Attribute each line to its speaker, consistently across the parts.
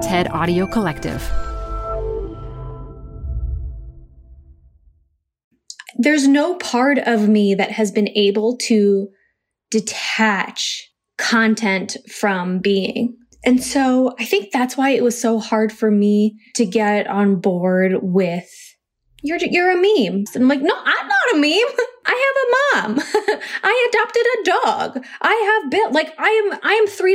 Speaker 1: TED Audio Collective.
Speaker 2: There's no part of me that has been able to detach content from being. And so I think that's why it was so hard for me to get on board with you're you're a meme. I'm like, no, I'm not a meme. I have a mom. I adopted a dog. I have built like I am I am three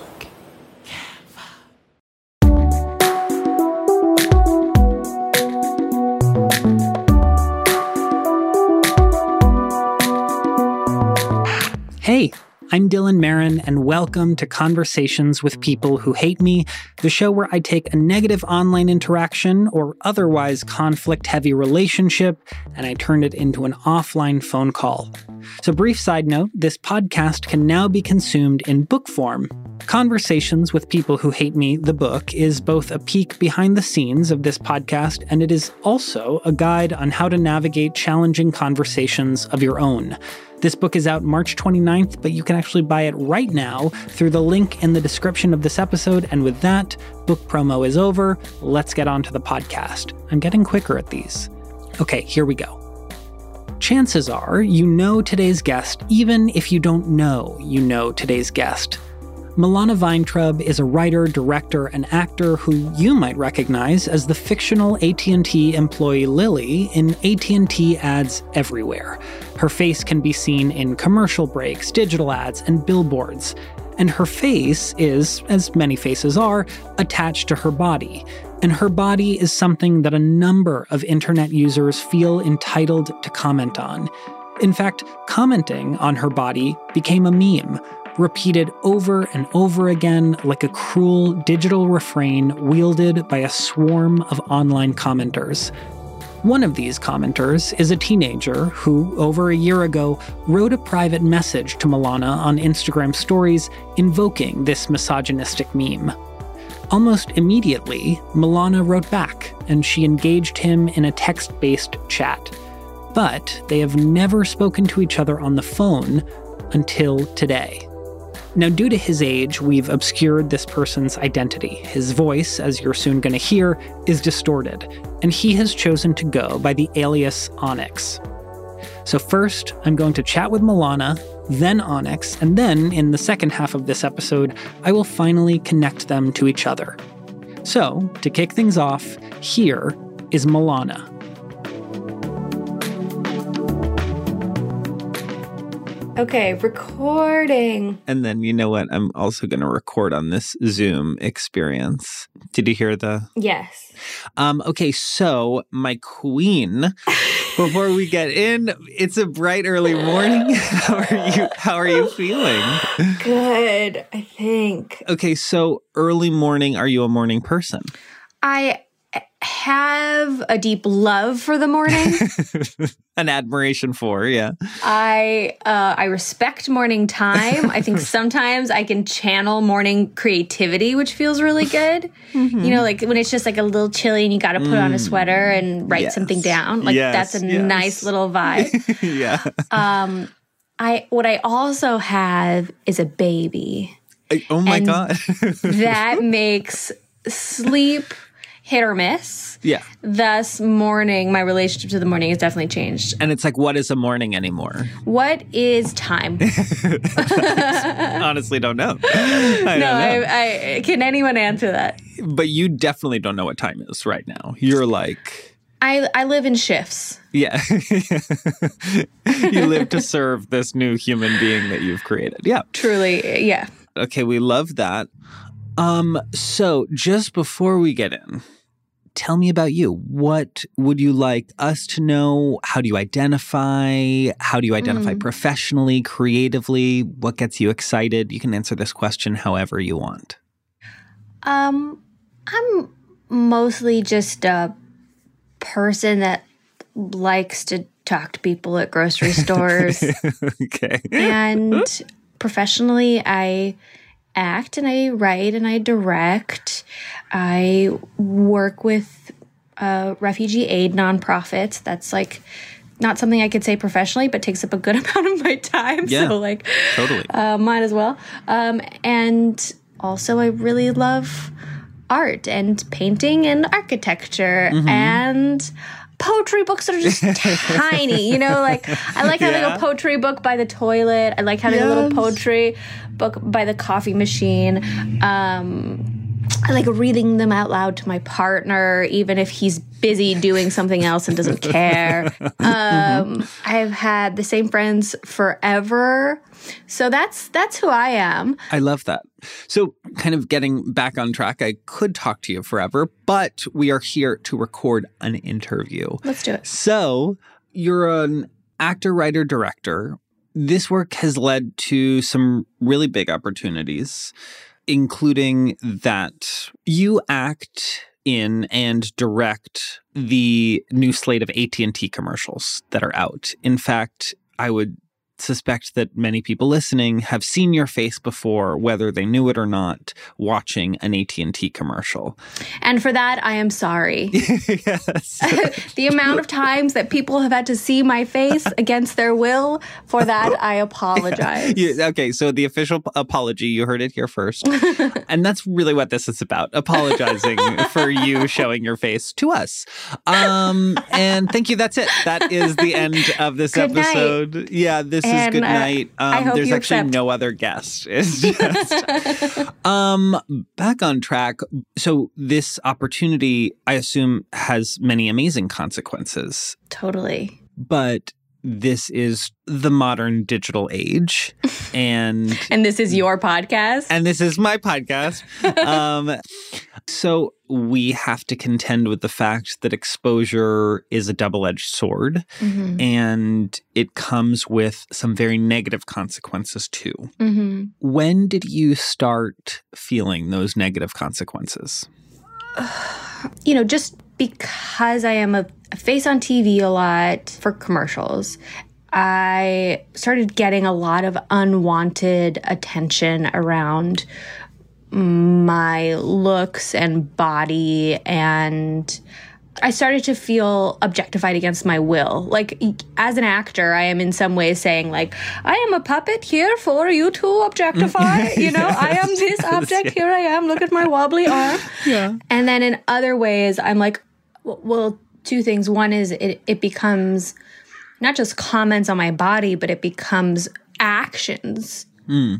Speaker 3: I'm Dylan Marron, and welcome to Conversations with People Who Hate Me, the show where I take a negative online interaction or otherwise conflict heavy relationship and I turn it into an offline phone call. So, brief side note this podcast can now be consumed in book form. Conversations with People Who Hate Me, the book, is both a peek behind the scenes of this podcast and it is also a guide on how to navigate challenging conversations of your own. This book is out March 29th, but you can actually buy it right now through the link in the description of this episode. And with that, book promo is over. Let's get on to the podcast. I'm getting quicker at these. Okay, here we go. Chances are you know today's guest, even if you don't know you know today's guest. Milana Weintraub is a writer, director, and actor who you might recognize as the fictional AT&T employee Lily in AT&T ads everywhere. Her face can be seen in commercial breaks, digital ads, and billboards. And her face is, as many faces are, attached to her body. And her body is something that a number of internet users feel entitled to comment on. In fact, commenting on her body became a meme repeated over and over again like a cruel digital refrain wielded by a swarm of online commenters. One of these commenters is a teenager who, over a year ago, wrote a private message to Milana on Instagram stories invoking this misogynistic meme. Almost immediately, Milana wrote back and she engaged him in a text based chat. But they have never spoken to each other on the phone until today. Now, due to his age, we've obscured this person's identity. His voice, as you're soon going to hear, is distorted, and he has chosen to go by the alias Onyx. So, first, I'm going to chat with Milana, then Onyx, and then, in the second half of this episode, I will finally connect them to each other. So, to kick things off, here is Milana.
Speaker 2: Okay, recording.
Speaker 4: And then you know what? I'm also going to record on this Zoom experience. Did you hear the?
Speaker 2: Yes.
Speaker 4: Um. Okay. So my queen. Before we get in, it's a bright early morning. How are you? How are you feeling?
Speaker 2: Good, I think.
Speaker 4: Okay. So early morning. Are you a morning person?
Speaker 2: I have a deep love for the morning.
Speaker 4: An admiration for, yeah.
Speaker 2: I uh, I respect morning time. I think sometimes I can channel morning creativity, which feels really good. Mm-hmm. You know, like when it's just like a little chilly and you got to put mm. on a sweater and write yes. something down. Like yes, that's a yes. nice little vibe.
Speaker 4: yeah.
Speaker 2: Um, I what I also have is a baby.
Speaker 4: I, oh my god.
Speaker 2: that makes sleep hit or miss.
Speaker 4: Yeah.
Speaker 2: Thus, morning, my relationship to the morning has definitely changed.
Speaker 4: And it's like, what is a morning anymore?
Speaker 2: What is time?
Speaker 4: Honestly, don't know. I
Speaker 2: no, don't know. I, I, can anyone answer that?
Speaker 4: But you definitely don't know what time is right now. You're like.
Speaker 2: I, I live in shifts.
Speaker 4: Yeah. you live to serve this new human being that you've created. Yeah.
Speaker 2: Truly, yeah.
Speaker 4: Okay, we love that. Um, so just before we get in, tell me about you. What would you like us to know? How do you identify? How do you identify
Speaker 2: Mm.
Speaker 4: professionally, creatively? What gets you excited? You can answer this question however you want.
Speaker 2: Um, I'm mostly just a person that likes to talk to people at grocery stores.
Speaker 4: okay.
Speaker 2: and professionally, I act and I write and I direct. I work with uh, refugee aid nonprofits. That's like not something I could say professionally, but takes up a good amount of my time.
Speaker 4: Yeah.
Speaker 2: So, like,
Speaker 4: Totally.
Speaker 2: uh, might as well. Um, and also, I really love art and painting and architecture
Speaker 4: Mm-hmm.
Speaker 2: and poetry books that are just tiny. You know, like I like having
Speaker 4: Yeah.
Speaker 2: a poetry book by the toilet. I like having a little poetry book by the coffee machine. Um, I like reading them out loud to my partner, even if he's busy doing something else and doesn't care. Um, I've had the same friends forever, so that's that's who I am.
Speaker 4: I love that. So, kind of getting back on track, I could talk to you forever, but we are here to record an interview.
Speaker 2: Let's do it.
Speaker 4: So, you're an actor, writer, director. This work has led to some really big opportunities, including that you act in and direct the new slate of AT&T commercials that are out. In fact, I would suspect that many people listening have seen your face before whether they knew it or not watching an AT&T commercial.
Speaker 2: And for that, I am sorry.
Speaker 4: yes.
Speaker 2: the amount of times that people have had to see my face against their will, for that, I apologize.
Speaker 4: You- okay, so the official apology, you heard it here first. and that's really what this is about apologizing for you showing your face to us. Um, and thank you. That's it. That is the end of this
Speaker 2: Good night.
Speaker 4: episode. Yeah, this is good night. Um, there's actually
Speaker 2: accept.
Speaker 4: no other guest. It's just. um, back on track. So, this opportunity, I assume, has many amazing consequences
Speaker 2: Totally.
Speaker 4: but this is the modern digital age and
Speaker 2: And this is your podcast.
Speaker 4: and this is my podcast um so we have to contend with the fact that exposure is a double-edged sword
Speaker 2: Mhm.
Speaker 4: and it comes with some very negative consequences too
Speaker 2: Mhm.
Speaker 4: when did you start feeling those negative consequences
Speaker 2: you know, just because I am a, a face on TV a lot for commercials, I started getting a lot of unwanted attention around my looks and body and I started to feel objectified against my will. Like as an actor, I am in some ways saying like I am a puppet here for you to objectify. you know, I am this object. Here I am. Look at my wobbly arm.
Speaker 4: yeah
Speaker 2: And then in other ways, I'm like, well, two things. One is it, it becomes not just comments on my body, but it becomes actions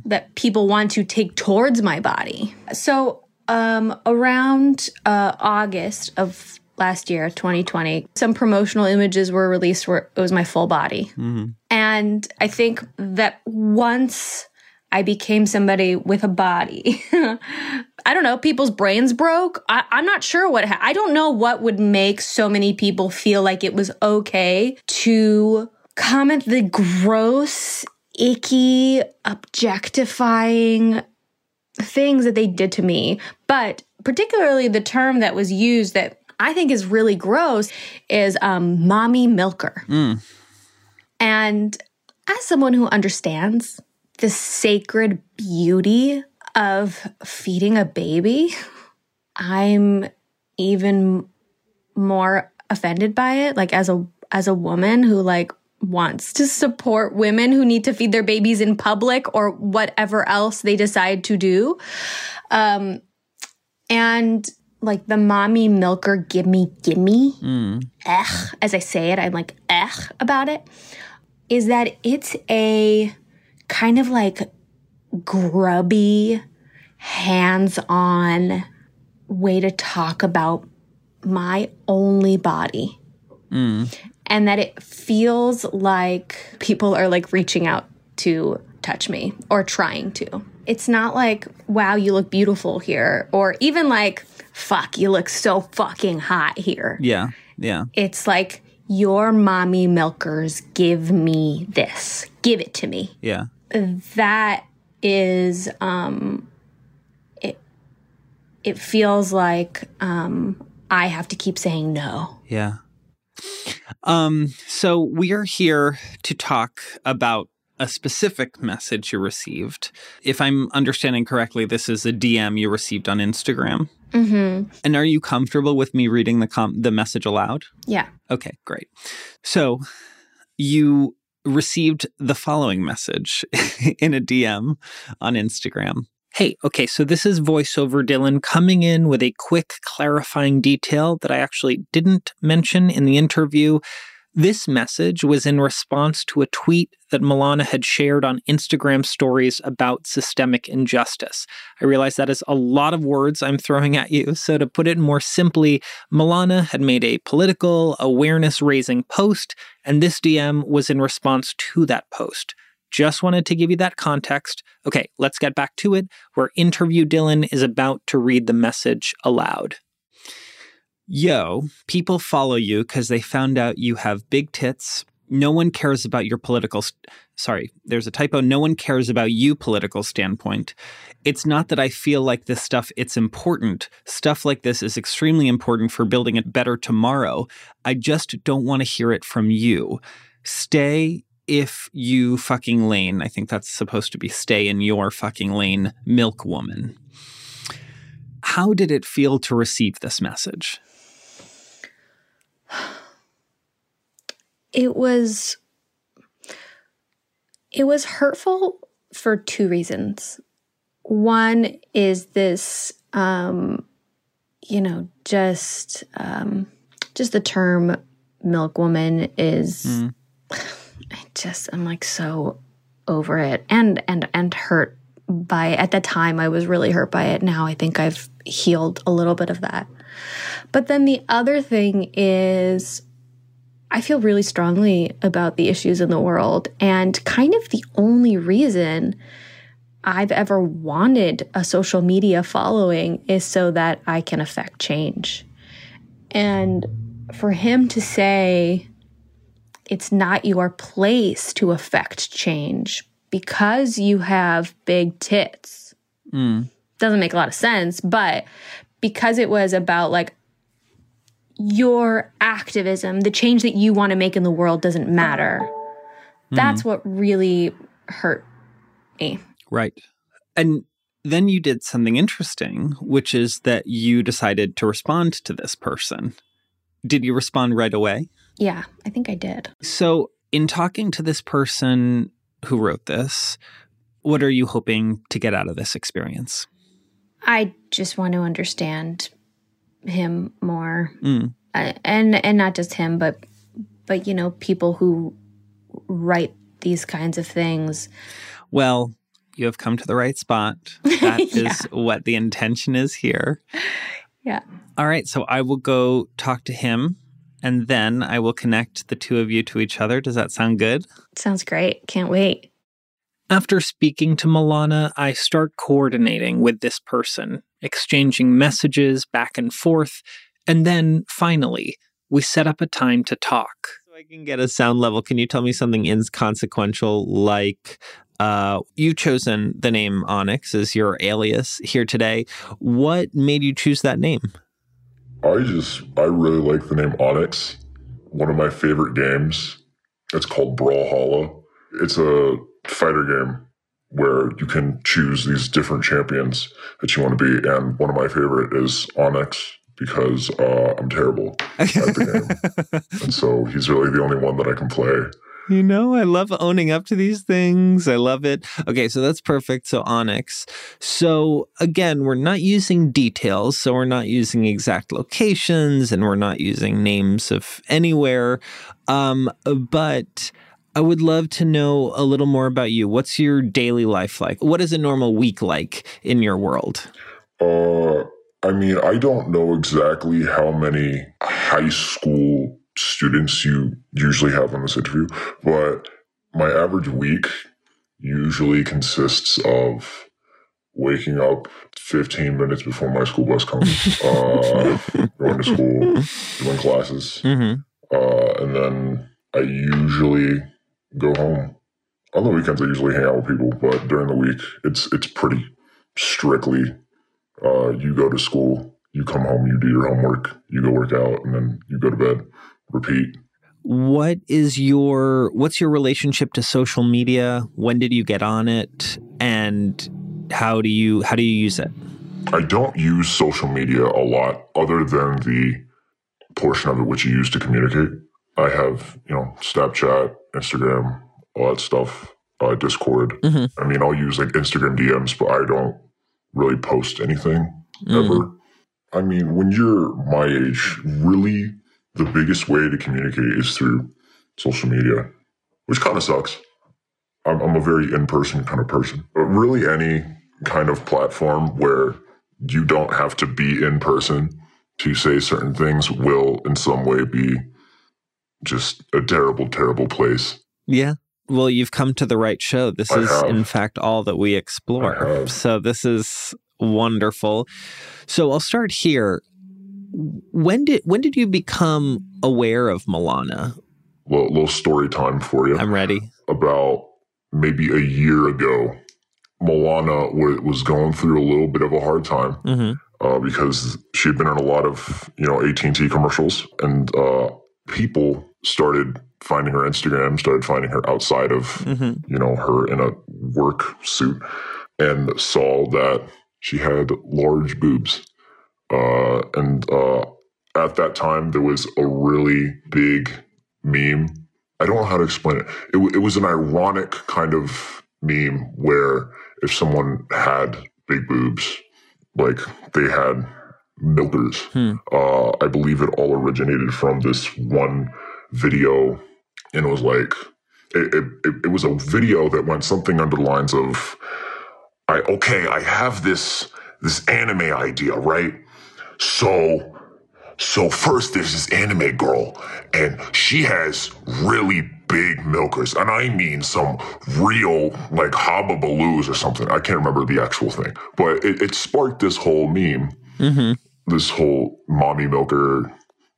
Speaker 2: that people want to take towards my body. So um, around uh, August of last year, 2020, some promotional images were released where it was my full body. And I think that once I became somebody with a body, I don't know, people's brains broke. I, I'm not sure what, ha- I don't know what would make so many people feel like it was okay to comment the gross, icky, objectifying things that they did to me. But particularly the term that was used that I think is really gross is um, mommy milker. And as someone who understands the sacred beauty of feeding a baby, I'm even more offended by it. Like as a as a woman who like wants to support women who need to feed their babies in public or whatever else they decide to do. Um and like the mommy milker gimme gimme ugh, as i say it i'm like ugh about it is that it's a kind of like grubby hands-on way to talk about my only body. And that it feels like people are like reaching out to touch me or trying to. It's not like, wow, you look beautiful here, or even like, fuck, you look so fucking hot here.
Speaker 4: Yeah. Yeah.
Speaker 2: It's like, your mommy milkers give me this. Give it to me.
Speaker 4: Yeah.
Speaker 2: That is um it it feels like um I have to keep saying no.
Speaker 4: Yeah. Um, so we are here to talk about a specific message you received. If I'm understanding correctly, this is a DM you received on Instagram.
Speaker 2: Mm-hmm.
Speaker 4: And are you comfortable with me reading the com- the message aloud?
Speaker 2: Yeah.
Speaker 4: Okay, great. So you received the following message in a DM on Instagram.
Speaker 3: Hey, okay, so this is voiceover Dylan coming in with a quick clarifying detail that I actually didn't mention in the interview. This message was in response to a tweet that Milana had shared on Instagram stories about systemic injustice. I realize that is a lot of words I'm throwing at you, so to put it more simply, Milana had made a political awareness raising post, and this DM was in response to that post. Just wanted to give you that context. Okay, let's get back to it, where interview Dylan is about to read the message aloud.
Speaker 4: Yo, people follow you because they found out you have big tits. No one cares about your political. St- Sorry, there's a typo. No one cares about you political standpoint. It's not that I feel like this stuff it's important. Stuff like this is extremely important for building a better tomorrow. I just don't want to hear it from you. Stay if you fucking lane. I think that's supposed to be stay in your fucking lane, milk woman. How did it feel to receive this message?
Speaker 2: It was it was hurtful for two reasons. One is this um you know, just um just the term milk woman is
Speaker 4: Mm.
Speaker 2: I just I'm like so over it and and and hurt by it. At the time I was really hurt by it. Now I think I've healed a little bit of that. But then the other thing is I feel really strongly about the issues in the world and kind of the only reason I've ever wanted a social media following is so that I can affect change. And for him to say, it's not your place to affect change because you have big tits.
Speaker 4: Mm.
Speaker 2: Doesn't make a lot of sense, but because it was about like your activism, the change that you want to make in the world doesn't matter. That's hmm. what really hurt me.
Speaker 4: Right. And then you did something interesting, which is that you decided to respond to this person. Did you respond right away?
Speaker 2: Yeah, I think I did.
Speaker 4: So, in talking to this person who wrote this, what are you hoping to get out of this experience?
Speaker 2: I just want to understand him more.
Speaker 4: Mm.
Speaker 2: uh, and and not just him but but you know people who write these kinds of things
Speaker 4: Well, you have come to the right spot. That is
Speaker 2: Yeah.
Speaker 4: what the intention is here.
Speaker 2: yeah
Speaker 4: All right. So, I will go talk to him and then I will connect the two of you to each other. Does that sound good?
Speaker 2: sounds great can't wait
Speaker 3: After speaking to Milana, I start coordinating with this person, exchanging messages back and forth, and then finally, we set up a time to talk.
Speaker 4: So I can get a sound level. Can you tell me something inconsequential like uh, you've chosen the name Onyx as your alias here today. What made you choose that name?
Speaker 1: I just, I really like the name Onyx. One of my favorite games. It's called Brawlhalla. It's a fighter game where you can choose these different champions that you want to be. And one of my favorite is Onyx because uh, I'm terrible at the game. and so he's really the only one that I can play.
Speaker 4: You know, I love owning up to these things. I love it. Okay, so that's perfect. So, Onyx. So, again, we're not using details. So, we're not using exact locations and we're not using names of anywhere. Um, but I would love to know a little more about you. What's your daily life like? What is a normal week like in your world?
Speaker 1: Uh, I mean, I don't know exactly how many high school students you usually have on this interview, but my average week usually consists of waking up 15 minutes before my school bus comes, uh, going to school, doing classes,
Speaker 4: Mm-hmm.
Speaker 1: uh, and then I usually go home. On the weekends, I usually hang out with people, but during the week, it's it's pretty strictly. Uh, you go to school, you come home, you do your homework, you go work out, and then you go to bed. Repeat.
Speaker 4: What is your what's your relationship to social media? When did you get on it, and how do you how do you use it?
Speaker 1: I don't use social media a lot, other than the portion of it which you use to communicate. I have, you know, Snapchat, Instagram, all that stuff, uh, Discord.
Speaker 4: Mhm.
Speaker 1: I mean, I'll use like Instagram DMs, but I don't really post anything ever. I mean, when you're my age, really the biggest way to communicate is through social media, which kind of sucks. I'm, I'm a very in person kind of person, but really any kind of platform where you don't have to be in person to say certain things will in some way be just a terrible, terrible place.
Speaker 4: Yeah. Well, you've come to the right show. This
Speaker 1: I
Speaker 4: is,
Speaker 1: have.
Speaker 4: in fact, all that we explore. So this is wonderful. So I'll start here. When did when did you become aware of Milana?
Speaker 1: Little, little story time for you.
Speaker 4: I'm ready.
Speaker 1: about maybe a year ago, Milana was going through a little bit of a hard time
Speaker 4: hmm
Speaker 1: uh, because she had been in a lot of you know AT and T commercials, and uh, people started finding her Instagram, started finding her outside of
Speaker 4: hmm
Speaker 1: you know her in a work suit, and saw that she had large boobs, uh, and uh, at that time there was a really big meme. I don't know how to explain it. It, w- it was an ironic kind of meme where if someone had big boobs, like they had milkers.
Speaker 4: Hmm.
Speaker 1: Uh, I believe it all originated from this one video, and it was like it, it, it, was a video that went something under the lines of, "I okay, I have this this anime idea, right? So." So first there's this anime girl and she has really big milkers. And I mean some real like hobabaloos or something. I can't remember the actual thing. But it, it sparked this whole meme,
Speaker 4: hmm
Speaker 1: this whole mommy milker,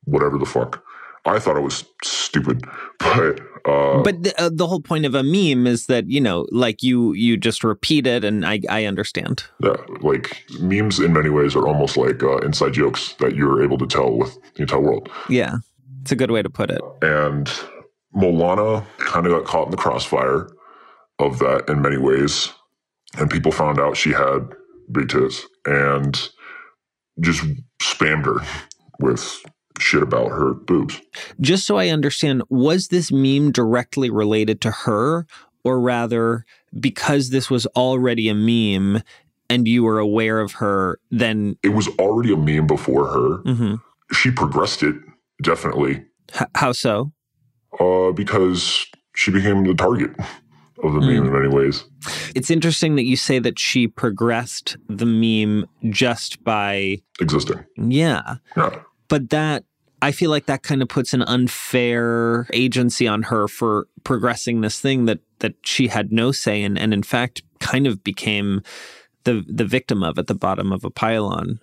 Speaker 1: whatever the fuck. I thought it was stupid. But uh
Speaker 4: But the, uh, the whole point of a meme is that you know, like you you just repeat it, and I I understand.
Speaker 1: yeah, like memes in many ways are almost like uh, inside jokes that you're able to tell with the entire world.
Speaker 4: Yeah, it's a good way to put it.
Speaker 1: and Milana kind of got caught in the crossfire of that in many ways. And people found out she had big tits and just spammed her with shit about her boobs.
Speaker 4: Just so I understand, was this meme directly related to her, or rather, because this was already a meme and you were aware of her, then
Speaker 1: It was already a meme before her.
Speaker 4: Mhm.
Speaker 1: She progressed it, definitely,
Speaker 4: H- how so?
Speaker 1: uh, because she became the target of the meme in many ways.
Speaker 4: It's interesting that you say that she progressed the meme just by,
Speaker 1: Existing.
Speaker 4: yeah,
Speaker 1: Yeah.
Speaker 4: But that I feel like that kind of puts an unfair agency on her for progressing this thing that that she had no say in, and in fact, kind of became the the victim of at the bottom of a pylon.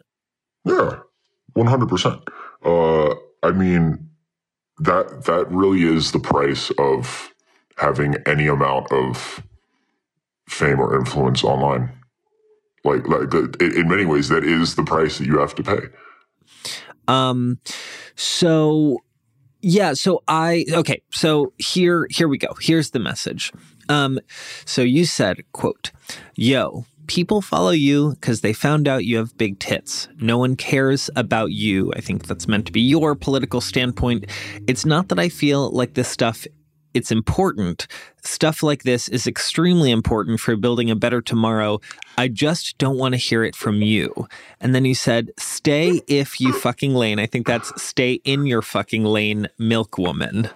Speaker 1: Yeah, one hundred percent. Uh, I mean, that that really is the price of having any amount of fame or influence online. Like, like in many ways, that is the price that you have to pay.
Speaker 4: Um, so yeah, so I okay, so here here we go. Here's the message. Um, so you said, quote, yo, people follow you because they found out you have big tits. No one cares about you. I think that's meant to be your political standpoint. It's not that I feel like this stuff it's important. Stuff like this is extremely important for building a better tomorrow. I just don't want to hear it from you. And then he said, stay if you fucking lane. I think that's stay in your fucking lane, milk woman.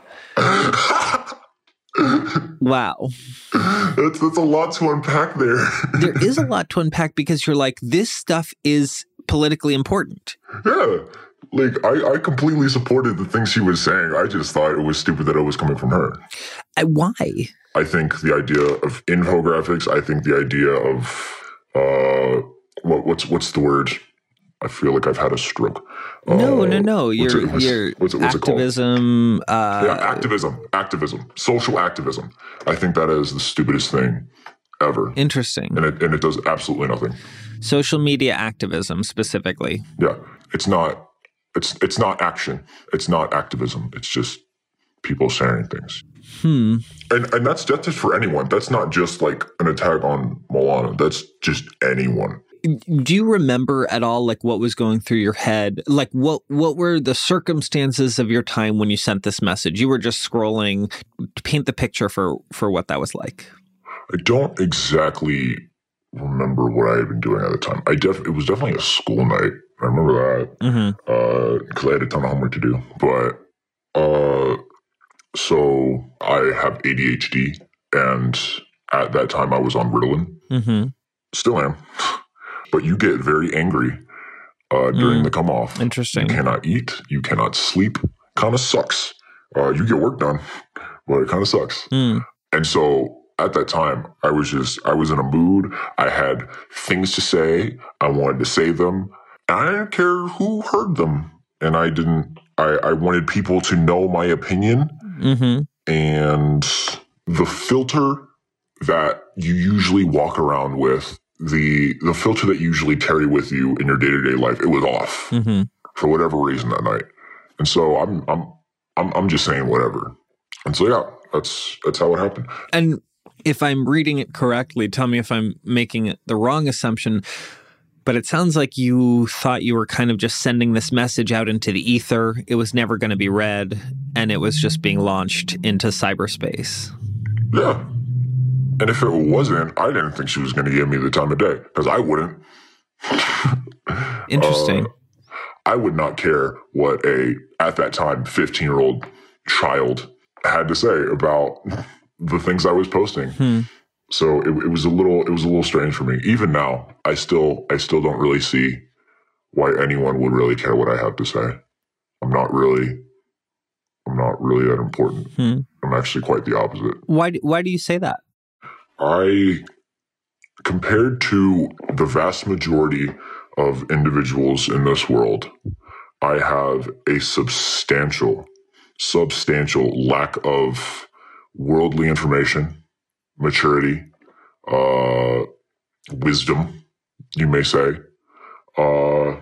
Speaker 4: Wow.
Speaker 1: That's that's a lot to unpack there.
Speaker 4: There is a lot to unpack because you're like, this stuff is politically important.
Speaker 1: yeah, like I, I completely supported the things she was saying. I just thought it was stupid that it was coming from her.
Speaker 4: Uh, Why?
Speaker 1: I think the idea of infographics, I think the idea of uh, what, what's what's the word? I feel like I've had a stroke.
Speaker 4: No,
Speaker 1: Uh,
Speaker 4: no, no. Your
Speaker 1: it- what's-
Speaker 4: your
Speaker 1: what's it- what's
Speaker 4: activism. Uh,
Speaker 1: yeah, activism, activism, social activism. I think that is the stupidest thing ever,
Speaker 4: interesting.
Speaker 1: and it and it does absolutely nothing.
Speaker 4: Social media activism specifically.
Speaker 1: Yeah, it's not. It's it's not action. It's not activism. It's just people sharing things.
Speaker 4: Hmm.
Speaker 1: And and that's that's just for anyone. That's not just like an attack on Moana. That's just anyone.
Speaker 4: Do you remember at all like what was going through your head? Like what what were the circumstances of your time when you sent this message? You were just scrolling to paint the picture for for what that was like.
Speaker 1: I don't exactly remember what I had been doing at the time. I def it was definitely a school night. I remember that.
Speaker 4: Mm-hmm.
Speaker 1: because I had a ton of homework to do. But uh, so I have ADHD, and at that time I was on Ritalin.
Speaker 4: Mm-hmm.
Speaker 1: Still am, but you get very angry uh, during
Speaker 4: Mm.
Speaker 1: the come off.
Speaker 4: Interesting.
Speaker 1: You cannot eat. You cannot sleep. Kind of sucks. Uh, you get work done, but it kind of sucks.
Speaker 4: Hmm.
Speaker 1: And so at that time, I was just, I was in a mood. I had things to say. I wanted to say them. I didn't care who heard them. And I didn't, I, I wanted people to know my opinion.
Speaker 4: Mm-hmm.
Speaker 1: And the filter that you usually walk around with, the, the filter that you usually carry with you in your day to day life, it was off
Speaker 4: Mm-hmm.
Speaker 1: for whatever reason that night. And so I'm, I'm, I'm, I'm just saying whatever. And so, yeah, that's, that's how it happened.
Speaker 4: And if I'm reading it correctly, tell me if I'm making the wrong assumption. But it sounds like you thought you were kind of just sending this message out into the ether. It was never going to be read, and it was just being launched into cyberspace.
Speaker 1: Yeah. And if it wasn't, I didn't think she was going to give me the time of day because I wouldn't.
Speaker 4: Interesting.
Speaker 1: Uh, I would not care what a, at that time, 15 year old child had to say about the things I was posting.
Speaker 4: Hmm.
Speaker 1: So it, it was a little, it was a little strange for me. Even now, I still, I still don't really see why anyone would really care what I have to say. I'm not really, I'm not really that important.
Speaker 4: Hmm.
Speaker 1: I'm actually quite the opposite.
Speaker 4: Why? Why do you say that?
Speaker 1: I, compared to the vast majority of individuals in this world, I have a substantial, substantial lack of worldly information, maturity, uh, wisdom, you may say. Uh,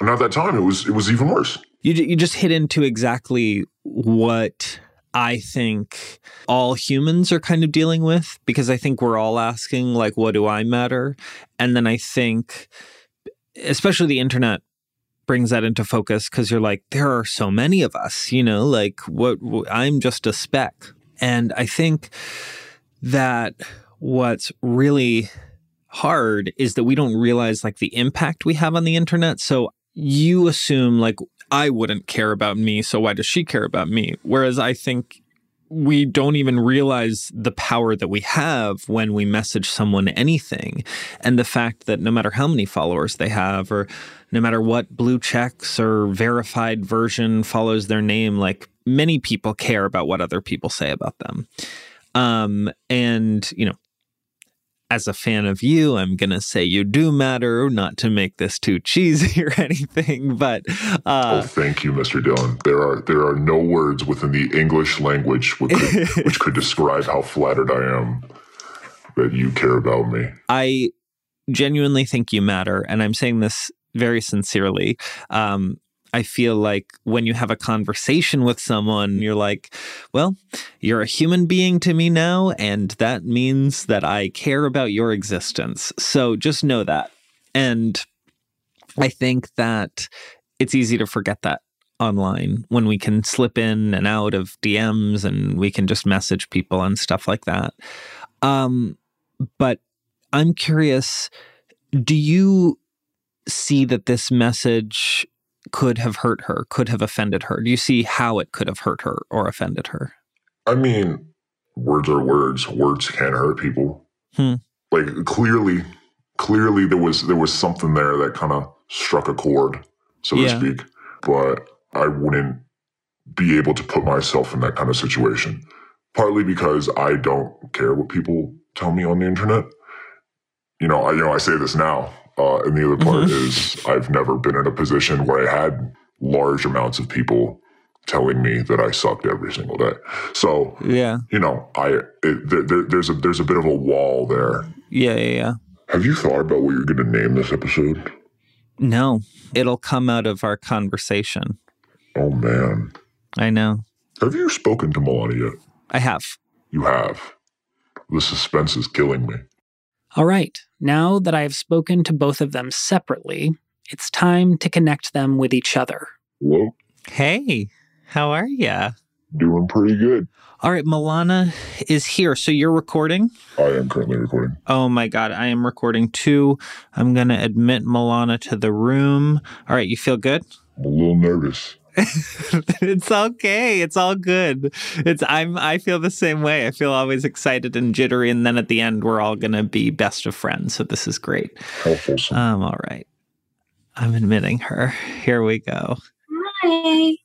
Speaker 1: and at that time, it was it was even worse.
Speaker 4: You you just hit into exactly what I think all humans are kind of dealing with because I think we're all asking like what do I matter? And then I think especially the internet brings that into focus cuz you're like there are so many of us, you know, like what wh- I'm just a speck. And I think that what's really hard is that we don't realize like the impact we have on the internet. So you assume like I wouldn't care about me, so why does she care about me? Whereas I think we don't even realize the power that we have when we message someone anything. And the fact that no matter how many followers they have, or no matter what blue checks or verified version follows their name, like many people care about what other people say about them. Um, and, you know, as a fan of you, I'm going to say you do matter, not to make this too cheesy or anything, but
Speaker 1: oh,
Speaker 4: uh,
Speaker 1: thank you, Mr. Dylan. There are there are no words within the English language which could, which could describe how flattered I am that you care about me.
Speaker 4: I genuinely think you matter. And I'm saying this very sincerely. Um, I feel like when you have a conversation with someone, you're like, well, you're a human being to me now, and that means that I care about your existence. So just know that. And I think that it's easy to forget that online when we can slip in and out of DMs and we can just message people and stuff like that. Um, but I'm curious do you see that this message could have hurt her, could have offended her? Do you see how it could have hurt her or offended her?
Speaker 1: I mean, words are words. Words can hurt people.
Speaker 4: Hmm.
Speaker 1: Like clearly, clearly there was there was something there that kind of struck a chord, so
Speaker 4: Yeah.
Speaker 1: to speak. But I wouldn't be able to put myself in that kind of situation partly because I don't care what people tell me on the internet. You know, I you know I say this now, uh, and the other part
Speaker 4: Mhm.
Speaker 1: is I've never been in a position where I had large amounts of people telling me that I sucked every single day. So
Speaker 4: Yeah.
Speaker 1: you know, I it, there, there, there's a there's a bit of a wall there.
Speaker 4: Yeah, yeah, yeah.
Speaker 1: Have you thought about what you're going to name this episode?
Speaker 4: No, it'll come out of our conversation.
Speaker 1: Oh man,
Speaker 4: I know.
Speaker 1: have you spoken to Melania yet?
Speaker 4: I have.
Speaker 1: You have. The suspense is killing me.
Speaker 3: All right, now that I have spoken to both of them separately, it's time to connect them with each other.
Speaker 1: Hello,
Speaker 4: Hey, how are ya?
Speaker 1: doing pretty good.
Speaker 4: All right, Milana is here. So you're recording?
Speaker 1: I am currently recording.
Speaker 4: Oh my God, I am recording too. I'm going to admit Milana to the room. All right, you feel good?
Speaker 1: I'm a little nervous.
Speaker 4: It's okay. It's all good. It's I'm I feel the same way. I feel always excited and jittery and then at the end we're all going to be best of friends. So this is great.
Speaker 1: How wholesome.
Speaker 4: Um all right. I'm admitting her. Here we go.
Speaker 2: Hi.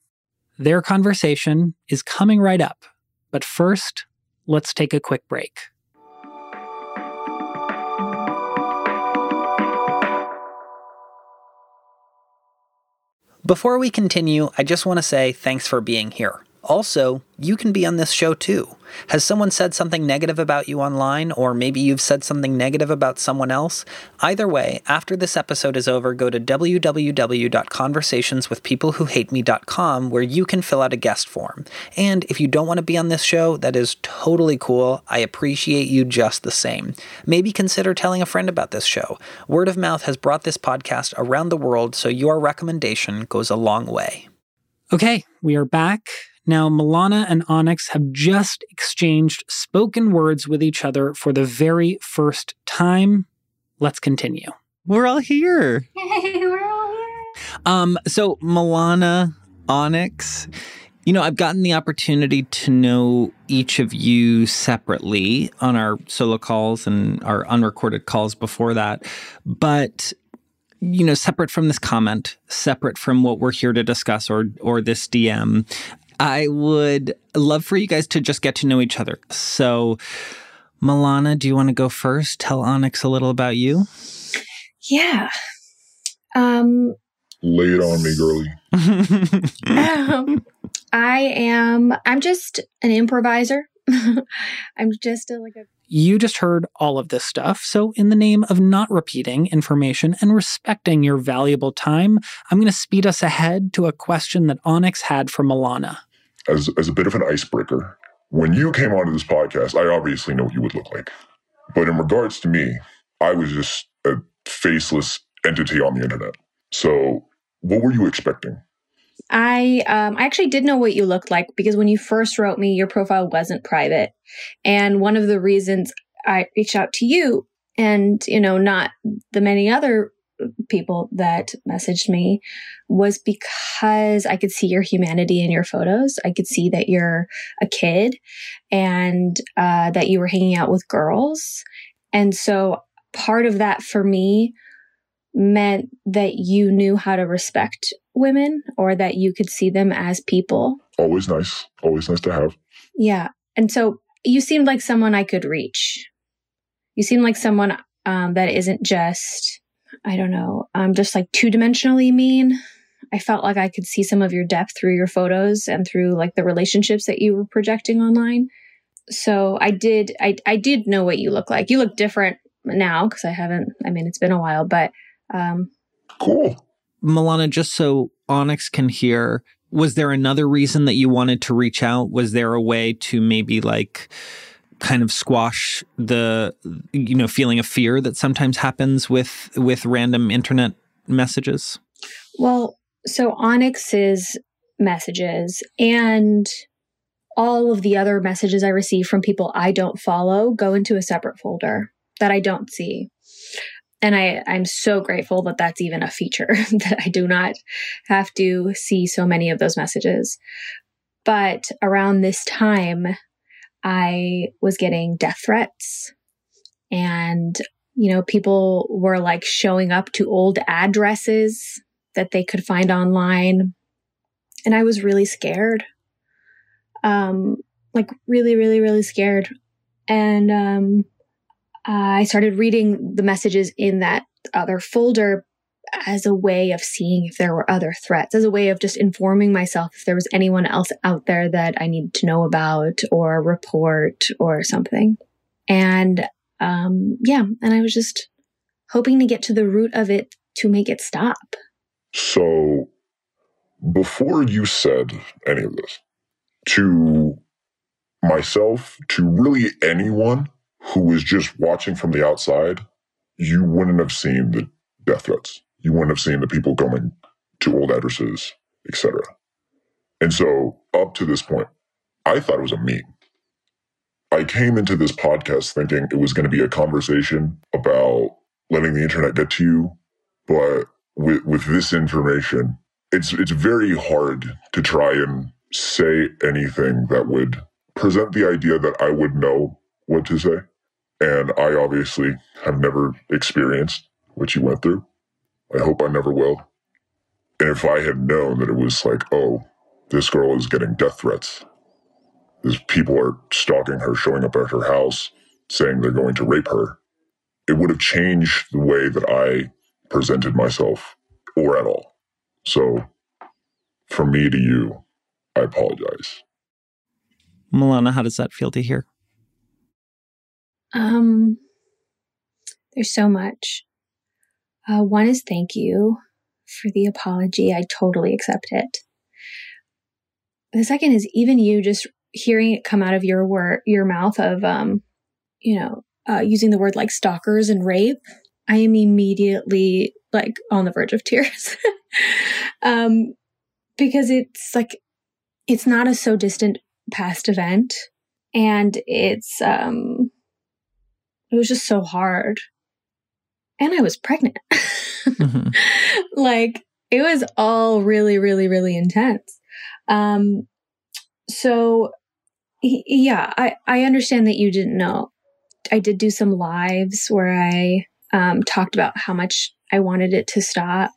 Speaker 3: Their conversation is coming right up. But first, let's take a quick break. Before we continue, I just want to say thanks for being here. Also, you can be on this show too. Has someone said something negative about you online, or maybe you've said something negative about someone else? Either way, after this episode is over, go to www.conversationswithpeoplewhohateme.com where you can fill out a guest form. And if you don't want to be on this show, that is totally cool. I appreciate you just the same. Maybe consider telling a friend about this show. Word of mouth has brought this podcast around the world, so your recommendation goes a long way. Okay, we are back. Now, Milana and Onyx have just exchanged spoken words with each other for the very first time. Let's continue.
Speaker 4: We're all here.
Speaker 2: Hey, we're all here.
Speaker 4: Um, so Milana, Onyx, you know, I've gotten the opportunity to know each of you separately on our solo calls and our unrecorded calls before that. But you know, separate from this comment, separate from what we're here to discuss or or this DM, I would love for you guys to just get to know each other. So Milana, do you want to go first? Tell Onyx a little about you.
Speaker 2: Yeah. Um,
Speaker 1: Lay it on me, girly.
Speaker 2: um, I am, I'm just an improviser. I'm just a, like a
Speaker 3: You just heard all of this stuff, so in the name of not repeating information and respecting your valuable time, I'm going to speed us ahead to a question that Onyx had for Milana.
Speaker 1: As as a bit of an icebreaker, when you came onto this podcast, I obviously know what you would look like. But in regards to me, I was just a faceless entity on the internet. So what were you expecting?
Speaker 2: I um I actually did know what you looked like because when you first wrote me, your profile wasn't private. And one of the reasons I reached out to you and, you know, not the many other people that messaged me was because I could see your humanity in your photos. I could see that you're a kid and uh, that you were hanging out with girls. And so part of that for me meant that you knew how to respect women or that you could see them as people.
Speaker 1: Always nice. Always nice to have.
Speaker 2: Yeah. And so you seemed like someone I could reach. You seem like someone um, that isn't just, I don't know, um, just like two dimensionally mean. I felt like I could see some of your depth through your photos and through like the relationships that you were projecting online. So I did, I, I did know what you look like. You look different now because I haven't, I mean, it's been a while, but um,
Speaker 1: Cool.
Speaker 4: Milana, just so Onyx can hear, was there another reason that you wanted to reach out? Was there a way to maybe like kind of squash the you know feeling of fear that sometimes happens with with random internet messages?
Speaker 2: Well, so Onyx's messages and all of the other messages I receive from people I don't follow go into a separate folder that I don't see. And I, I'm so grateful that that's even a feature that I do not have to see so many of those messages. But around this time, I was getting death threats and, you know, people were like showing up to old addresses that they could find online. And I was really scared. Um, like really, really, really scared. And um, I started reading the messages in that other folder as a way of seeing if there were other threats, as a way of just informing myself if there was anyone else out there that I needed to know about or report or something. And um, yeah, and I was just hoping to get to the root of it to make it stop.
Speaker 1: So, before you said any of this, to myself, to really anyone who was just watching from the outside, you wouldn't have seen the death threats. You wouldn't have seen the people going to old addresses, etc. And so, up to this point, I thought it was a meme. I came into this podcast thinking it was going to be a conversation about letting the internet get to you, but with with this information, it's it's very hard to try and say anything that would present the idea that I would know what to say. And I obviously have never experienced what you went through. I hope I never will. And if I had known that it was like, oh, this girl is getting death threats, these people are stalking her, showing up at her house, saying they're going to rape her, it would have changed the way that I presented myself or at all. So, from me to you, I apologize.
Speaker 4: Milana, how does that feel to hear?
Speaker 2: Um, there's so much. Uh, one is thank you for the apology. I totally accept it. The second is even you just hearing it come out of your word, your mouth of, um, you know, uh, using the word like stalkers and rape. I am immediately like on the verge of tears. um, because it's like, it's not a so distant past event. And it's, um, it was just so hard. And I was pregnant. mm-hmm. Like it was all really, really, really intense. Um, so yeah, I, I understand that you didn't know. I did do some lives where I um, talked about how much I wanted it to stop.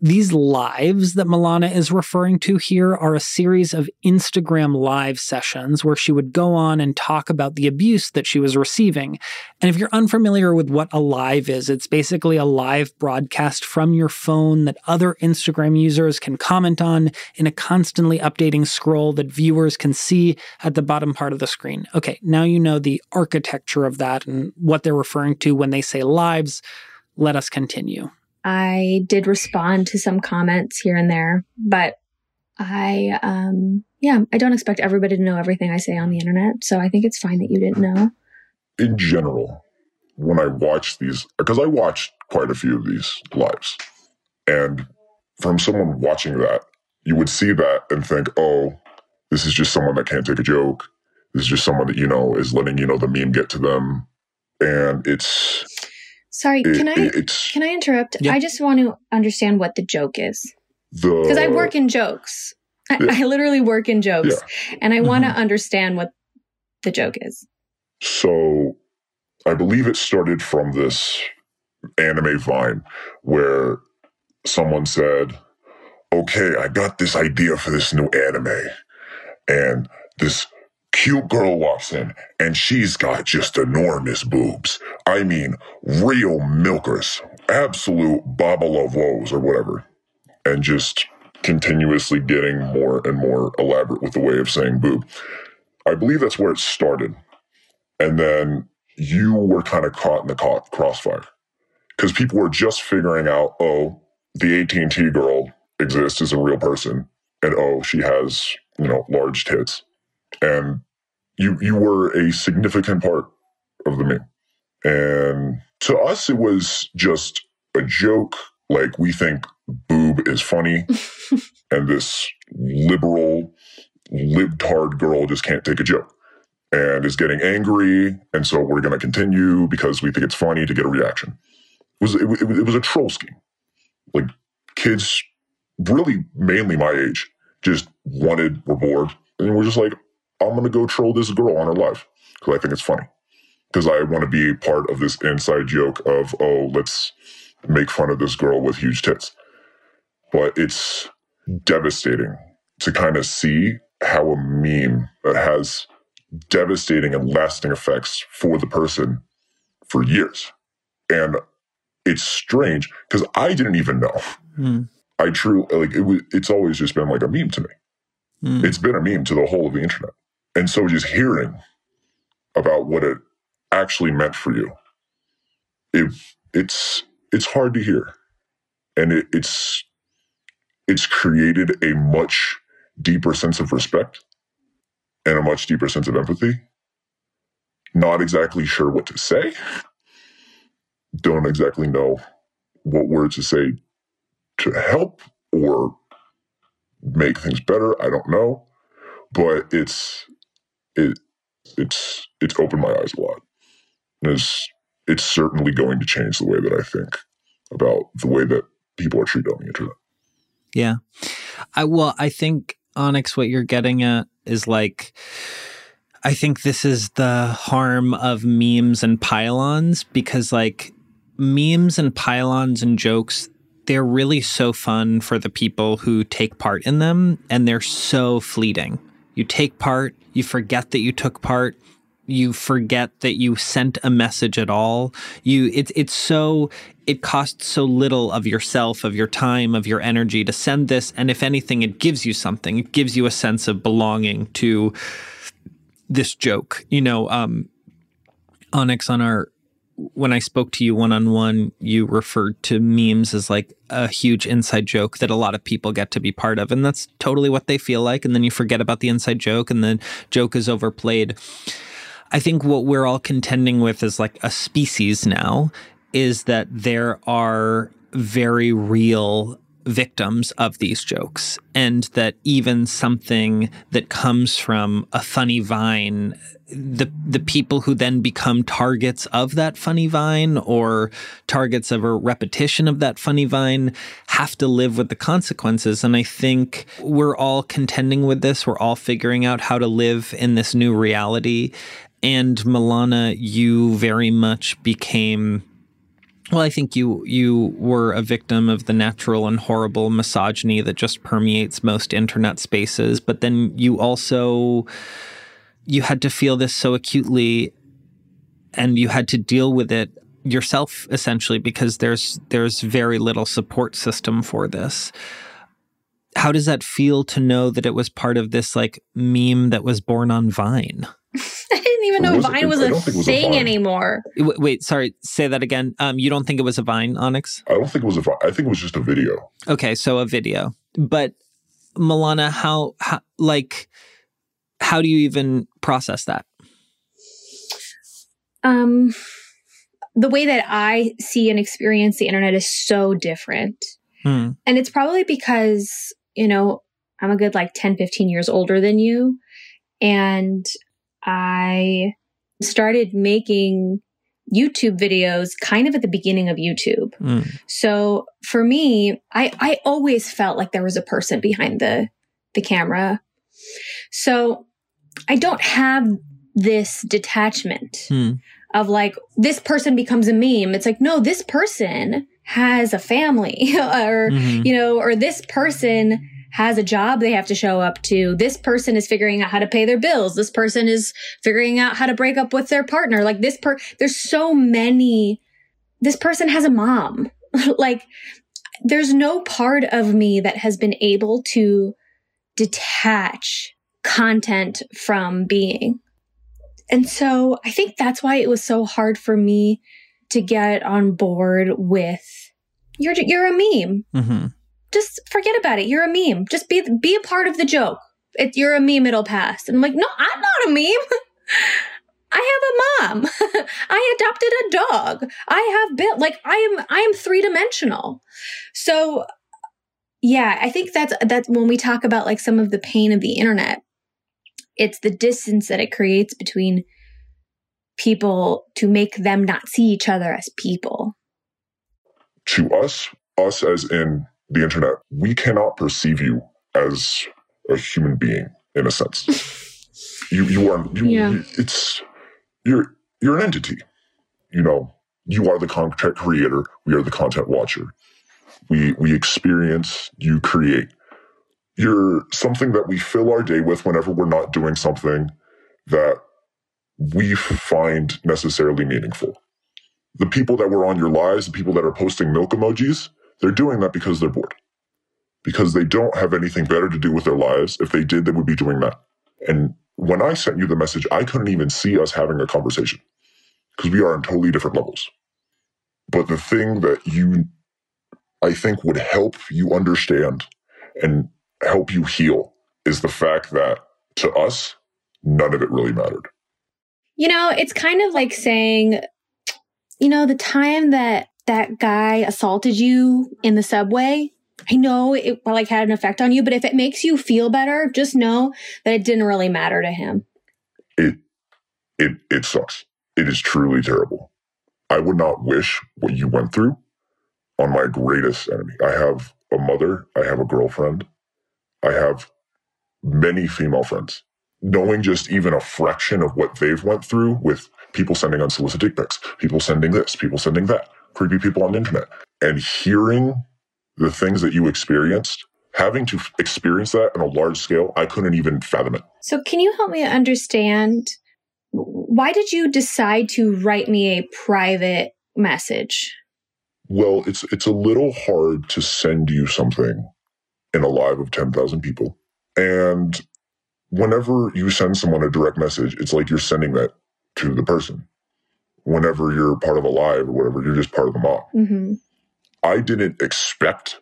Speaker 3: These lives that Milana is referring to here are a series of Instagram live sessions where she would go on and talk about the abuse that she was receiving. And if you're unfamiliar with what a live is, it's basically a live broadcast from your phone that other Instagram users can comment on in a constantly updating scroll that viewers can see at the bottom part of the screen. Okay, now you know the architecture of that and what they're referring to when they say lives. Let us continue.
Speaker 2: I did respond to some comments here and there, but I, um, yeah, I don't expect everybody to know everything I say on the internet. So I think it's fine that you didn't know.
Speaker 1: In general, when I watch these, because I watched quite a few of these lives, and from someone watching that, you would see that and think, oh, this is just someone that can't take a joke. This is just someone that, you know, is letting, you know, the meme get to them. And it's
Speaker 2: Sorry, it, can I can I interrupt? Yeah. I just want to understand what the joke is. Because I work in jokes. I, yeah. I literally work in jokes, yeah. and I mm-hmm. want to understand what the joke is.
Speaker 1: So, I believe it started from this anime Vine where someone said, "Okay, I got this idea for this new anime," and this cute girl walks in and she's got just enormous boobs. I mean, real milkers, absolute Baba Love woes or whatever. And just continuously getting more and more elaborate with the way of saying boob. I believe that's where it started. And then you were kind of caught in the crossfire because people were just figuring out, oh, the AT&T girl exists as a real person. And oh, she has, you know, large tits and you you were a significant part of the meme. And to us, it was just a joke. Like we think boob is funny, and this liberal libtard girl just can't take a joke and is getting angry, and so we're going to continue because we think it's funny to get a reaction. It was it, it, it was a troll scheme. Like kids, really mainly my age, just wanted were bored, and we're just like, I'm going to go troll this girl on her live because I think it's funny. Because I want to be part of this inside joke of, oh, let's make fun of this girl with huge tits. But it's devastating to kind of see how a meme that has devastating and lasting effects for the person for years. And it's strange because I didn't even know.
Speaker 4: Mm.
Speaker 1: I truly like it was, it's always just been like a meme to me.
Speaker 4: Mm.
Speaker 1: It's been a meme to the whole of the internet. And so just hearing about what it actually meant for you, it, it's it's hard to hear. And it, it's it's created a much deeper sense of respect and a much deeper sense of empathy. Not exactly sure what to say. Don't exactly know what words to say to help or make things better. I don't know, but it's it it's it's opened my eyes a lot. And it's it's certainly going to change the way that I think about the way that people are treated on the internet.
Speaker 4: Yeah. I well, I think Onyx, what you're getting at is like I think this is the harm of memes and pile-ons because like memes and pile-ons and jokes they're really so fun for the people who take part in them and they're so fleeting. You take part, you forget that you took part, you forget that you sent a message at all. You it's it's so it costs so little of yourself, of your time, of your energy to send this and if anything it gives you something. It gives you a sense of belonging to this joke. You know, um Onyx on our when I spoke to you one on one, you referred to memes as like a huge inside joke that a lot of people get to be part of. And that's totally what they feel like. And then you forget about the inside joke and the joke is overplayed. I think what we're all contending with as like a species now is that there are very real victims of these jokes and that even something that comes from a funny vine the the people who then become targets of that funny vine or targets of a repetition of that funny vine have to live with the consequences. And i think we're all contending with this. We're all figuring out how to live in this new reality. And milana you very much became well, I think you you were a victim of the natural and horrible misogyny that just permeates most internet spaces, but then you also you had to feel this so acutely and you had to deal with it yourself essentially because there's there's very little support system for this. How does that feel to know that it was part of this like meme that was born on Vine?
Speaker 2: I didn't even know
Speaker 1: Was?
Speaker 2: Vine was
Speaker 1: I
Speaker 2: a
Speaker 1: don't think it was a
Speaker 2: thing anymore.
Speaker 4: W- Wait, sorry, say that again. Um, you don't think it was a Vine, Onyx?
Speaker 1: I don't think it was a Vine. I think it was just a video.
Speaker 4: Okay, so a video. But Milana, how, how like how do you even process that?
Speaker 2: Um, the way that I see and experience the internet is so different.
Speaker 4: Hmm.
Speaker 2: And it's probably because, you know, I'm a good like 10, 15 years older than you. And I started making YouTube videos kind of at the beginning of YouTube.
Speaker 4: Hmm.
Speaker 2: So for me, I, I always felt like there was a person behind the, the camera. So I don't have this detachment
Speaker 4: Hmm.
Speaker 2: of like, this person becomes a meme. It's like, no, this person has a family or,
Speaker 4: Mhm.
Speaker 2: you know, or this person has a job they have to show up to. This person is figuring out how to pay their bills. This person is figuring out how to break up with their partner. Like this per, there's so many, this person has a mom. like there's no part of me that has been able to detach content from being. And so I think that's why it was so hard for me to get on board with you're you're a meme.
Speaker 4: Mhm.
Speaker 2: Just forget about it. You're a meme. Just be be a part of the joke. If you're a meme, it'll pass. And I'm like, no, I'm not a meme. I have a mom. I adopted a dog. I have built like I am I am three dimensional. So yeah, I think that's that's when we talk about like some of the pain of the internet. It's the distance that it creates between people to make them not see each other as people.
Speaker 1: To us, us as in the internet, we cannot perceive you as a human being in a sense. you you are you,
Speaker 2: Yeah.
Speaker 1: it's you're you're an entity. You know, you are the content creator, we are the content watcher. We we experience, you create. You're something that we fill our day with whenever we're not doing something that we find necessarily meaningful. The people that were on your lives, the people that are posting milk emojis, they're doing that because they're bored. Because they don't have anything better to do with their lives. If they did, they would be doing that. And when I sent you the message, I couldn't even see us having a conversation because we are on totally different levels. But the thing that you, I think, would help you understand and help you heal is the fact that to us, none of it really mattered.
Speaker 2: You know, it's kind of like saying, you know, the time that that guy assaulted you in the subway, I know it like had an effect on you, but if it makes you feel better, just know that it didn't really matter to him.
Speaker 1: It it it sucks. It is truly terrible. I would not wish what you went through on my greatest enemy. I have a mother, I have a girlfriend, I have many female friends. Knowing just even a fraction of what they've went through with people sending unsolicited pics, people sending this, people sending that, creepy people on the internet, and hearing the things that you experienced, having to experience that on a large scale, I couldn't even fathom it.
Speaker 2: So, can you help me understand why did you decide to write me a private message?
Speaker 1: Well, it's it's a little hard to send you something in a live of 10,000 people. And whenever you send someone a direct message, it's like you're sending that to the person. Whenever you're part of a live or whatever, you're just part of the mob.
Speaker 2: Mm-hmm.
Speaker 1: I didn't expect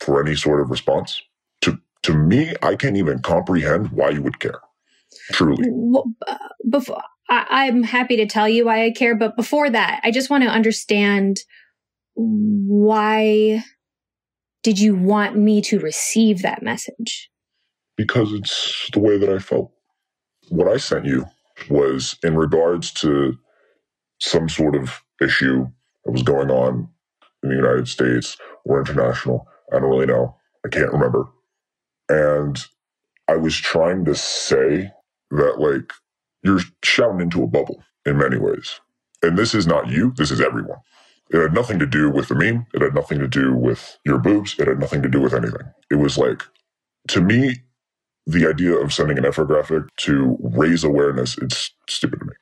Speaker 1: for any sort of response. To to me, I can't even comprehend why you would care. Truly.
Speaker 2: Well, before I, I'm happy to tell you why I care, but before that, I just want to understand why did you want me to receive that message?
Speaker 1: Because it's the way that I felt. What I sent you was in regards to some sort of issue that was going on in the United States or international. I don't really know. I can't remember. And I was trying to say that, like, you're shouting into a bubble in many ways. And this is not you, this is everyone. It had nothing to do with the meme. It had nothing to do with your boobs. It had nothing to do with anything. It was like, to me, the idea of sending an infographic to raise awareness, it's stupid to me.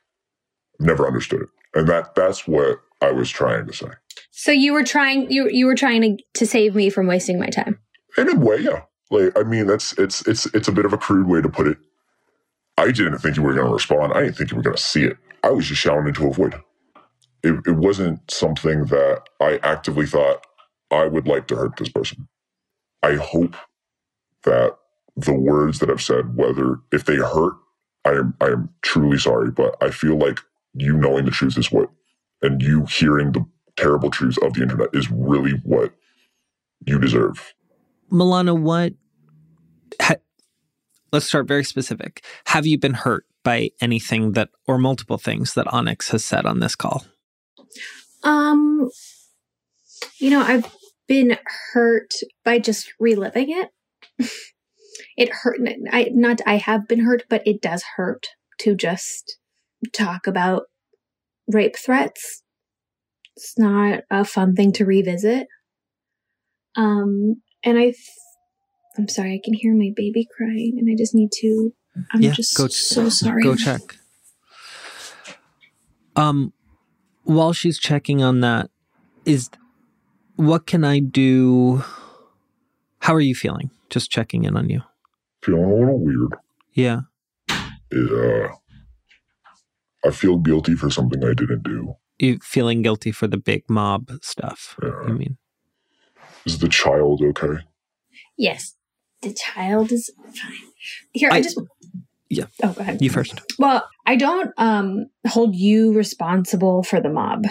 Speaker 1: Never understood it. And that that's what I was trying to say.
Speaker 2: So you were trying you you were trying to to save me from wasting my time.
Speaker 1: In a way, yeah. Like I mean, that's it's it's it's a bit of a crude way to put it. I didn't think you were going to respond. I didn't think you were going to see it. I was just shouting into a void. It, it wasn't something that I actively thought I would like to hurt this person. I hope that the words that I've said, whether if they hurt, I am I am truly sorry, but I feel like you knowing the truth is what, and you hearing the terrible truths of the internet is really what you deserve.
Speaker 4: Milana, what? Ha, let's start very specific. Have you been hurt by anything that, or multiple things that Onyx has said on this call?
Speaker 2: Um, you know, I've been hurt by just reliving it. it hurt. I not. I have been hurt, but it does hurt to just talk about rape threats. It's not a fun thing to revisit. Um, and I, th- I'm sorry, I can hear my baby crying, and I just need to. I'm
Speaker 4: Yeah,
Speaker 2: just
Speaker 4: go-
Speaker 2: so sorry.
Speaker 4: Go check. Um, while she's checking on that, is what can I do? How are you feeling? Just checking in on you.
Speaker 1: Feeling a little weird.
Speaker 4: Yeah.
Speaker 1: It, uh, I feel guilty for something I didn't do.
Speaker 4: You feeling guilty for the big mob stuff?
Speaker 1: Yeah.
Speaker 4: I mean,
Speaker 1: Is the child okay?
Speaker 2: Yes, the child is fine. Here, I,
Speaker 4: I-
Speaker 2: just.
Speaker 4: yeah.
Speaker 2: Oh, go ahead.
Speaker 4: you first.
Speaker 2: Well, I don't um, hold you responsible for the mob.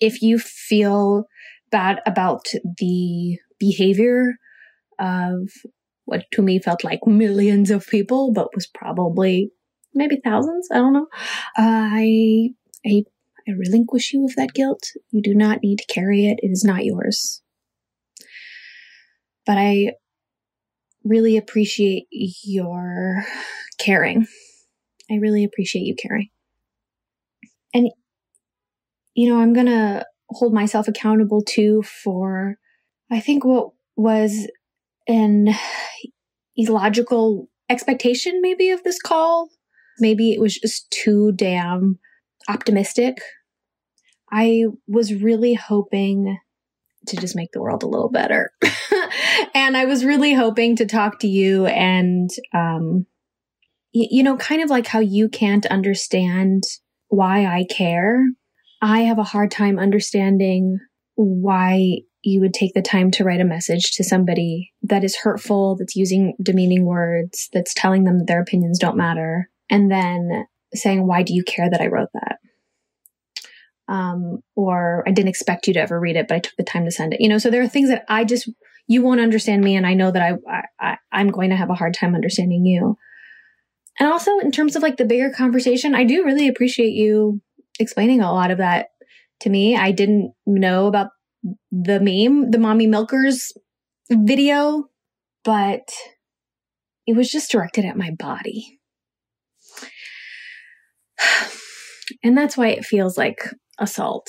Speaker 2: If you feel bad about the behavior of what to me felt like millions of people, but was probably maybe thousands, I don't know. Uh, I, I, I relinquish you of that guilt. You do not need to carry it. It is not yours. But I really appreciate your caring. I really appreciate you caring. And, you know, I'm going to hold myself accountable too for, I think, what was an illogical expectation maybe of this call. Maybe it was just too damn optimistic. I was really hoping to just make the world a little better. and I was really hoping to talk to you and, um, y- you know, kind of like how you can't understand why I care. I have a hard time understanding why you would take the time to write a message to somebody that is hurtful, that's using demeaning words, that's telling them that their opinions don't matter, and then saying, Why do you care that I wrote that? Um, or I didn't expect you to ever read it, but I took the time to send it. You know, so there are things that I just, you won't understand me, and I know that I, I I'm going to have a hard time understanding you. And also, in terms of like the bigger conversation, I do really appreciate you explaining a lot of that to me. I didn't know about the meme, the mommy milkers video, but it was just directed at my body. And that's why it feels like assault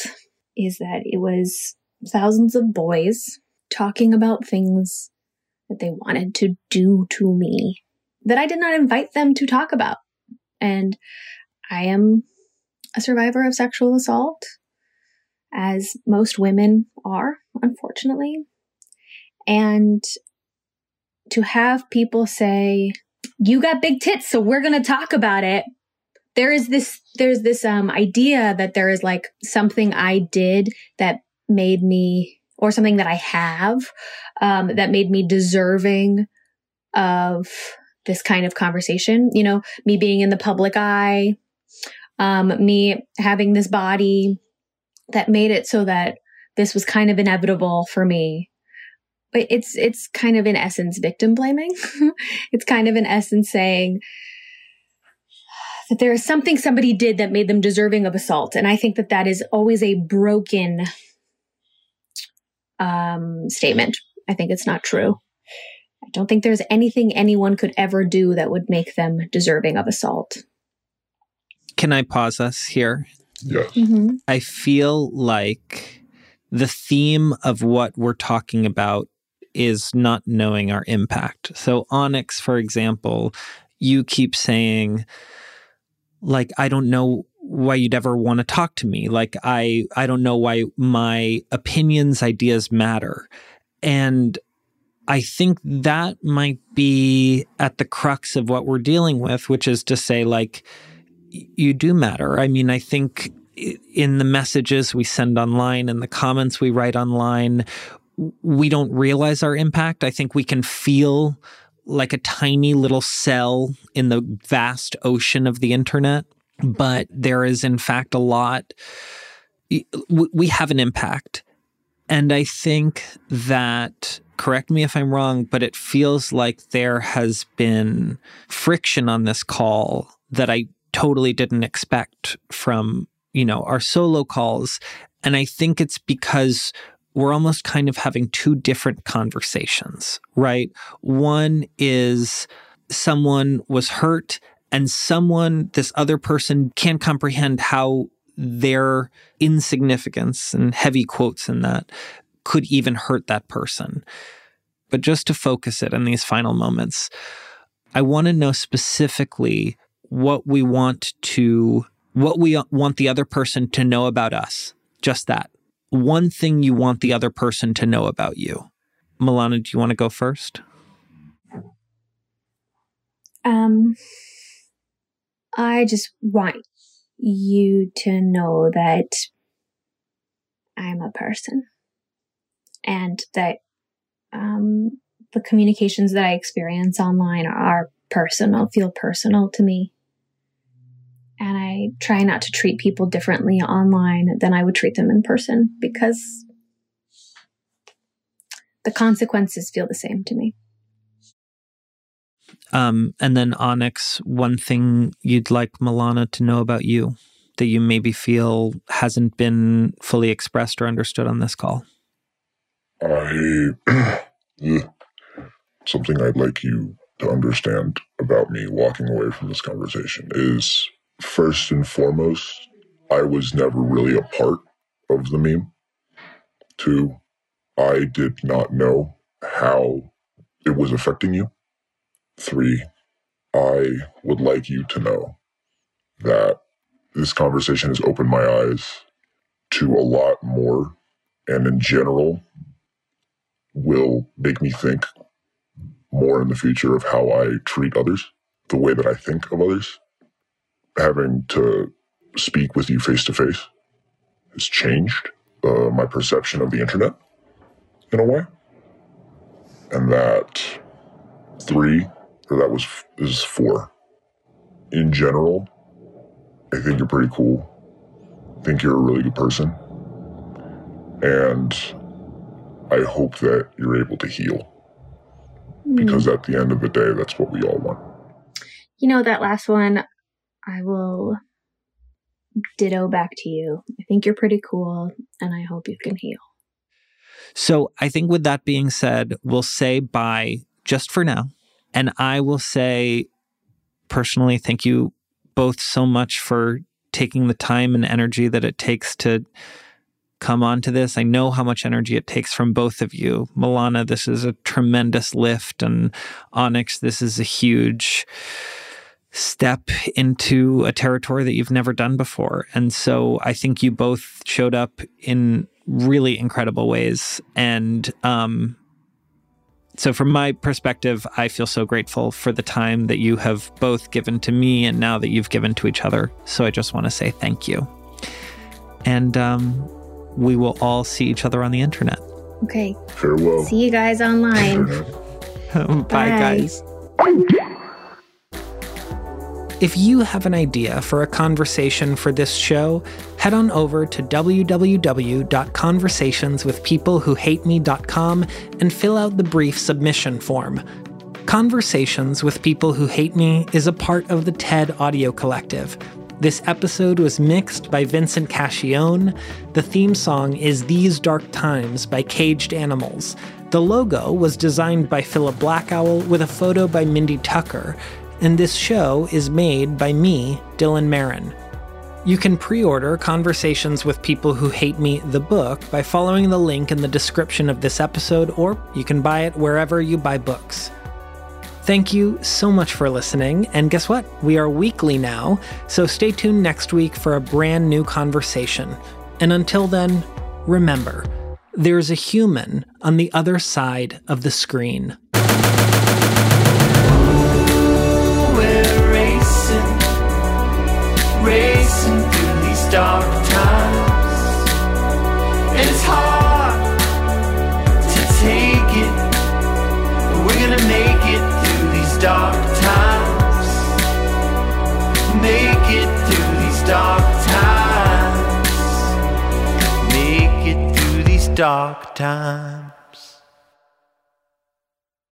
Speaker 2: is that it was thousands of boys talking about things that they wanted to do to me that I did not invite them to talk about. And I am a survivor of sexual assault as most women are, unfortunately. And to have people say, you got big tits, so we're going to talk about it. There is this, there's this, um, idea that there is like something I did that made me, or something that I have, um, that made me deserving of this kind of conversation. You know, me being in the public eye, um, me having this body, that made it so that this was kind of inevitable for me. But it's it's kind of in essence victim blaming. it's kind of in essence saying that there is something somebody did that made them deserving of assault, and I think that that is always a broken um, statement. I think it's not true. I don't think there's anything anyone could ever do that would make them deserving of assault.
Speaker 4: Can I pause us here
Speaker 1: Yes.
Speaker 2: Mm-hmm.
Speaker 4: I feel like the theme of what we're talking about is not knowing our impact. So, Onyx, for example, you keep saying, like, I don't know why you'd ever want to talk to me. Like, I, I don't know why my opinions, ideas matter. And I think that might be at the crux of what we're dealing with, which is to say, like, you do matter. I mean, I think in the messages we send online and the comments we write online, we don't realize our impact. I think we can feel like a tiny little cell in the vast ocean of the internet, but there is, in fact, a lot. We have an impact. And I think that, correct me if I'm wrong, but it feels like there has been friction on this call that I totally didn't expect from, you know, our solo calls. And I think it's because we're almost kind of having two different conversations, right? One is someone was hurt and someone, this other person can't comprehend how their insignificance and heavy quotes in that could even hurt that person. But just to focus it in these final moments, I want to know specifically what we want to what we want the other person to know about us just that one thing you want the other person to know about you. Milana do you want to go first?
Speaker 2: Um i just want you to know that i'm a person and that um the communications that i experience online are personal feel personal to me and I try not to treat people differently online than I would treat them in person because the consequences feel the same to me.
Speaker 4: Um, and then Onyx, one thing you'd like Milana to know about you that you maybe feel hasn't been fully expressed or understood on this call.
Speaker 1: I something I'd like you to understand about me walking away from this conversation is first and foremost, I was never really a part of the meme. Two, I did not know how it was affecting you. Three, I would like you to know that this conversation has opened my eyes to a lot more and in general will make me think more in the future of how I treat others, the way that I think of others. Having to speak with you face to face has changed uh, my perception of the internet in a way. And that three, or that was is four. In general, I think you're pretty cool. I think you're a really good person. And I hope that you're able to heal. Because at the end of the day, that's what we all want.
Speaker 2: You know, that last one, I will ditto back to you. I think you're pretty cool, and I hope you can heal.
Speaker 4: So I think with that being said, we'll say bye just for now. And I will say personally, thank you both so much for taking the time and energy that it takes to come onto this. I know how much energy it takes from both of you. Milana, this is a tremendous lift, and Onyx, this is a huge step into a territory that you've never done before. And so I think you both showed up in really incredible ways. And um, so, from my perspective, I feel so grateful for the time that you have both given to me and now that you've given to each other. So, I just want to say thank you. And um, we will all see each other on the internet.
Speaker 2: Okay.
Speaker 1: Farewell.
Speaker 2: See you guys online.
Speaker 4: Bye,
Speaker 2: Bye.
Speaker 4: guys.
Speaker 3: If you have an idea for a conversation for this show, head on over to www.conversationswithpeoplewhohateme.com and fill out the brief submission form. Conversations with People Who Hate Me is a part of the TED Audio Collective. This episode was mixed by Vincent Cacchione. The theme song is These Dark Times by Caged Animals. The logo was designed by Phillip Blackowl with a photo by Mindy Tucker. And this show is made by me, Dylan Marron. You can pre order Conversations with People Who Hate Me, the book, by following the link in the description of this episode, or you can buy it wherever you buy books. Thank you so much for listening. And guess what? We are weekly now, so stay tuned next week for a brand new conversation. And until then, remember there's a human on the other side of the screen.
Speaker 5: Racing through these dark times. And it's hard to take it, but we're gonna make it through these dark times. Make it through these dark times. Make it through these dark times.